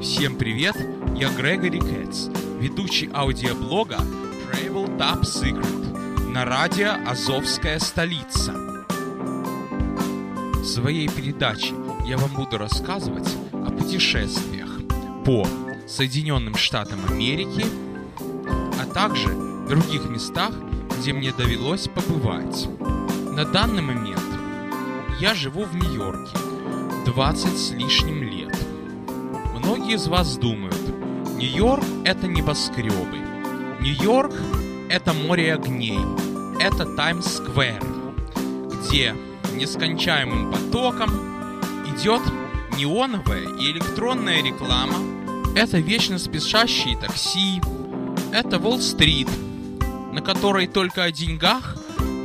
Всем привет, я Грегори Кэтс, ведущий аудиоблога Travel Top Secret на радио «Азовская столица». В своей передаче я вам буду рассказывать о путешествиях по Соединенным Штатам Америки, а также других местах, где мне довелось побывать. На данный момент я живу в Нью-Йорке 20 с лишним лет. Многие из вас думают, Нью-Йорк – это небоскребы. Нью-Йорк – это море огней. Это Таймс-сквер, где нескончаемым потоком идет неоновая и электронная реклама. Это вечно спешащие такси. Это Уолл-стрит, на которой только о деньгах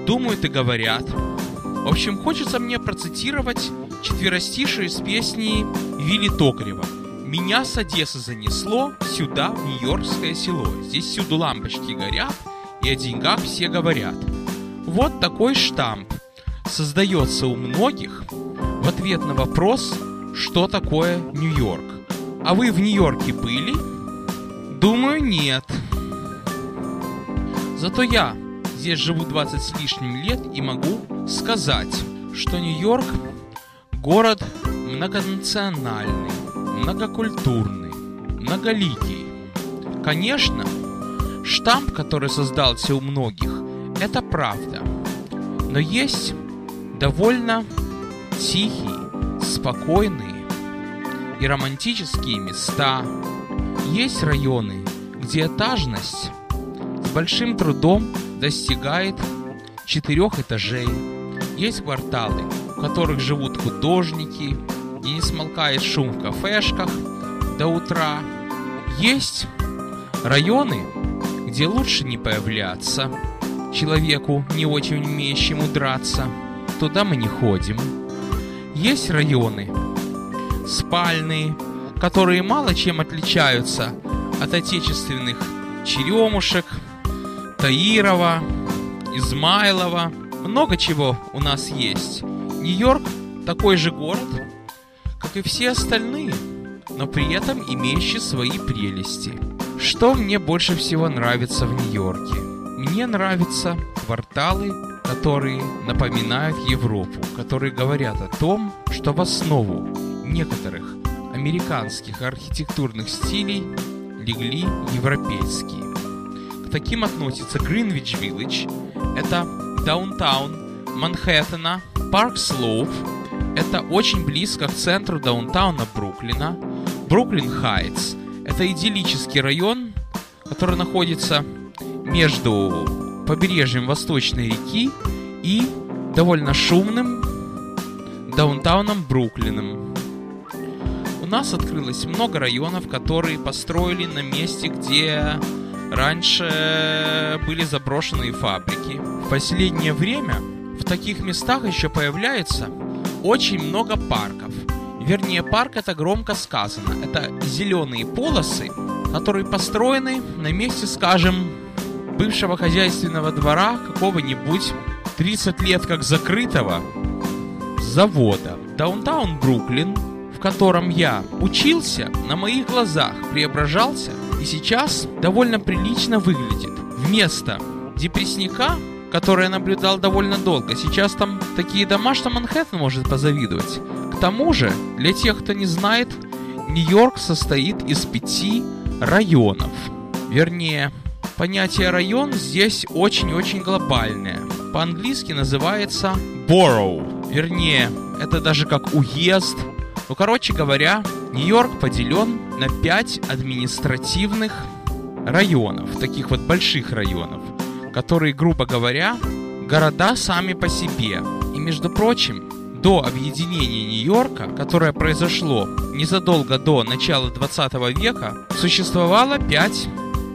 думают и говорят. В общем, хочется мне процитировать четверостишие из песни Вилли Токарева – меня с Одессы занесло сюда, в Нью-Йоркское село. Здесь всюду лампочки горят, и о деньгах все говорят. Вот такой штамп создается у многих в ответ на вопрос, что такое Нью-Йорк. А вы в Нью-Йорке были? Думаю, нет. Зато я здесь живу 20 с лишним лет и могу сказать, что Нью-Йорк город многонациональный многокультурный, многоликий. Конечно, штамп, который создался у многих, это правда. Но есть довольно тихие, спокойные и романтические места. Есть районы, где этажность с большим трудом достигает четырех этажей. Есть кварталы, в которых живут художники, и не смолкает шум в кафешках до утра. Есть районы, где лучше не появляться человеку, не очень умеющему драться. Туда мы не ходим. Есть районы спальные, которые мало чем отличаются от отечественных Черемушек, Таирова, Измайлова. Много чего у нас есть. Нью-Йорк такой же город, как и все остальные, но при этом имеющий свои прелести. Что мне больше всего нравится в Нью-Йорке? Мне нравятся кварталы, которые напоминают Европу, которые говорят о том, что в основу некоторых американских архитектурных стилей легли европейские. К таким относятся Greenwich Village, это даунтаун Манхэттена, Park Slope, это очень близко к центру даунтауна Бруклина. Brooklyn Heights – это идиллический район, который находится между побережьем Восточной реки и довольно шумным даунтауном Бруклином. У нас открылось много районов, которые построили на месте, где раньше были заброшенные фабрики. В последнее время в таких местах еще появляется очень много парков. Вернее, парк это громко сказано. Это зеленые полосы, которые построены на месте, скажем, бывшего хозяйственного двора какого-нибудь 30 лет как закрытого завода. Даунтаун Бруклин, в котором я учился, на моих глазах преображался и сейчас довольно прилично выглядит. Вместо депрессника который я наблюдал довольно долго. Сейчас там такие дома, что Манхэттен может позавидовать. К тому же, для тех, кто не знает, Нью-Йорк состоит из пяти районов. Вернее, понятие район здесь очень-очень глобальное. По-английски называется borough. Вернее, это даже как уезд. Ну, короче говоря, Нью-Йорк поделен на пять административных районов, таких вот больших районов которые, грубо говоря, города сами по себе. И, между прочим, до объединения Нью-Йорка, которое произошло незадолго до начала 20 века, существовало пять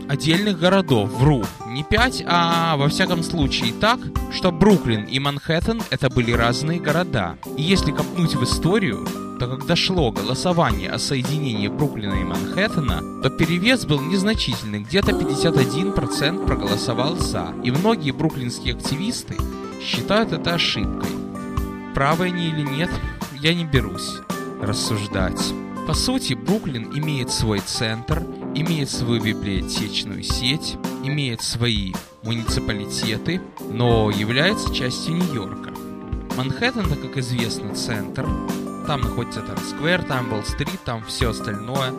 отдельных городов. Вру. Не пять, а во всяком случае так, что Бруклин и Манхэттен это были разные города. И если копнуть в историю, то когда шло голосование о соединении Бруклина и Манхэттена, то перевес был незначительный, где-то 51% проголосовал «за». И многие бруклинские активисты считают это ошибкой. Правы они или нет, я не берусь рассуждать. По сути, Бруклин имеет свой центр, имеет свою библиотечную сеть, имеет свои муниципалитеты, но является частью Нью-Йорка. Манхэттен, так как известно, центр. Там находится там Сквер, там Уолл-стрит, там все остальное.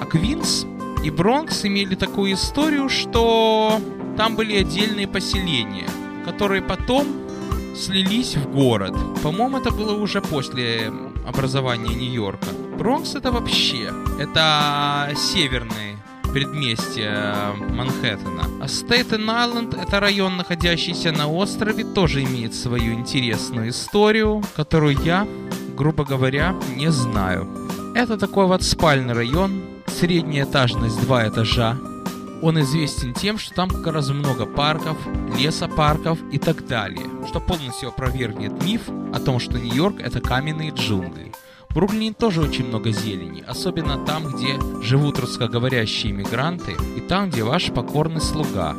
А Квинс и Бронкс имели такую историю, что там были отдельные поселения, которые потом слились в город. По-моему, это было уже после образования Нью-Йорка. Бронкс это вообще, это северные предместья Манхэттена. А Стейтен-Айленд, это район, находящийся на острове, тоже имеет свою интересную историю, которую я, грубо говоря, не знаю. Это такой вот спальный район, средняя этажность два этажа. Он известен тем, что там как раз много парков, лесопарков и так далее, что полностью опровергнет миф о том, что Нью-Йорк это каменные джунгли. В Бруклине тоже очень много зелени, особенно там, где живут русскоговорящие иммигранты и там, где ваш покорный слуга.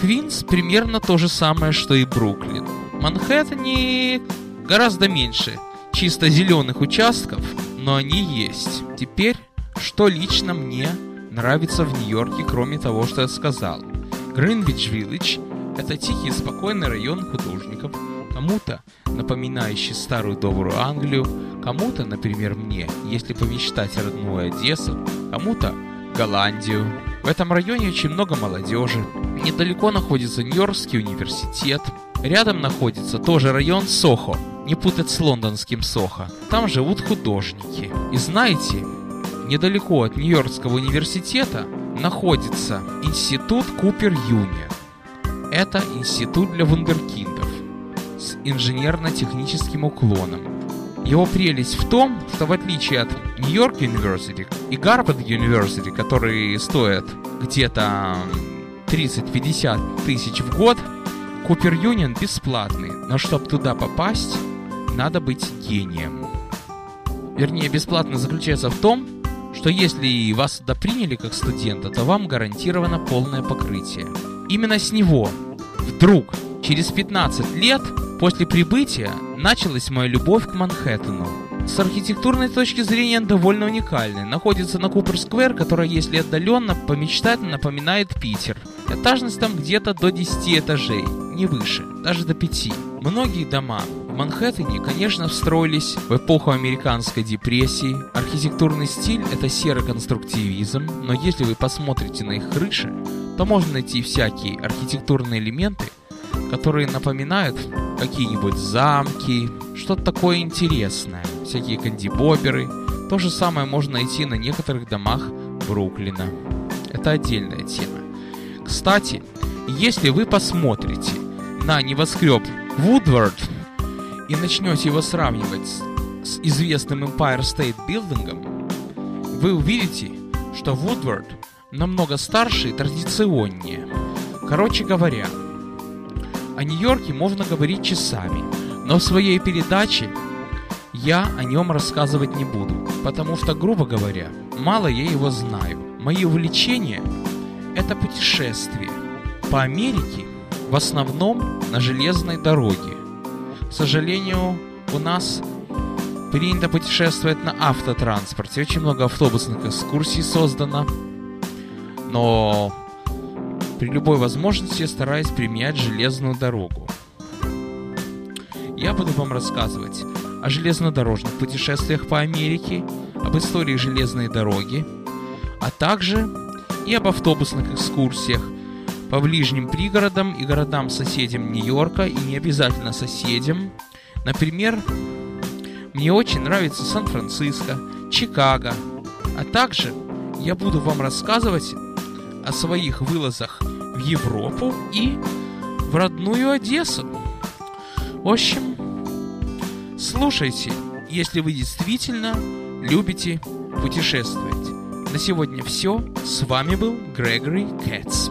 Квинс примерно то же самое, что и Бруклин. Манхэттене гораздо меньше чисто зеленых участков, но они есть. Теперь, что лично мне нравится в Нью-Йорке, кроме того, что я сказал. Гринвич Виллидж – это тихий спокойный район художников, кому-то напоминающий старую добрую Англию, кому-то, например, мне, если помечтать родную Одессу, кому-то Голландию. В этом районе очень много молодежи. Недалеко находится Нью-Йоркский университет. Рядом находится тоже район Сохо, не путать с лондонским Сохо. Там живут художники. И знаете, недалеко от Нью-Йоркского университета находится институт Купер Юнион. Это институт для вундеркиндов с инженерно-техническим уклоном. Его прелесть в том, что в отличие от Нью-Йорк University и Гарвард University, которые стоят где-то 30-50 тысяч в год, Купер Юнион бесплатный, но чтобы туда попасть, надо быть гением. Вернее, бесплатно заключается в том, что если вас туда приняли как студента, то вам гарантировано полное покрытие. Именно с него вдруг через 15 лет после прибытия началась моя любовь к Манхэттену. С архитектурной точки зрения довольно уникальный. Находится на Купер-сквер, которая, если отдаленно помечтать, напоминает Питер. Этажность там где-то до 10 этажей, не выше, даже до 5. Многие дома Манхэттене, конечно, встроились в эпоху американской депрессии. Архитектурный стиль – это серый конструктивизм, но если вы посмотрите на их крыши, то можно найти всякие архитектурные элементы, которые напоминают какие-нибудь замки, что-то такое интересное, всякие кандибоберы. То же самое можно найти на некоторых домах Бруклина. Это отдельная тема. Кстати, если вы посмотрите на небоскреб Woodward и начнете его сравнивать с, с известным Empire State Building, вы увидите, что Woodward намного старше и традиционнее. Короче говоря, о Нью-Йорке можно говорить часами, но в своей передаче я о нем рассказывать не буду, потому что, грубо говоря, мало я его знаю. Мои увлечения – это путешествия по Америке, в основном на железной дороге. К сожалению, у нас принято путешествовать на автотранспорте. Очень много автобусных экскурсий создано. Но при любой возможности я стараюсь применять железную дорогу. Я буду вам рассказывать о железнодорожных путешествиях по Америке, об истории железной дороги, а также и об автобусных экскурсиях по ближним пригородам и городам-соседям Нью-Йорка и не обязательно соседям. Например, мне очень нравится Сан-Франциско, Чикаго, а также я буду вам рассказывать о своих вылазах в Европу и в родную Одессу. В общем, слушайте, если вы действительно любите путешествовать. На сегодня все. С вами был Грегори Кэтс.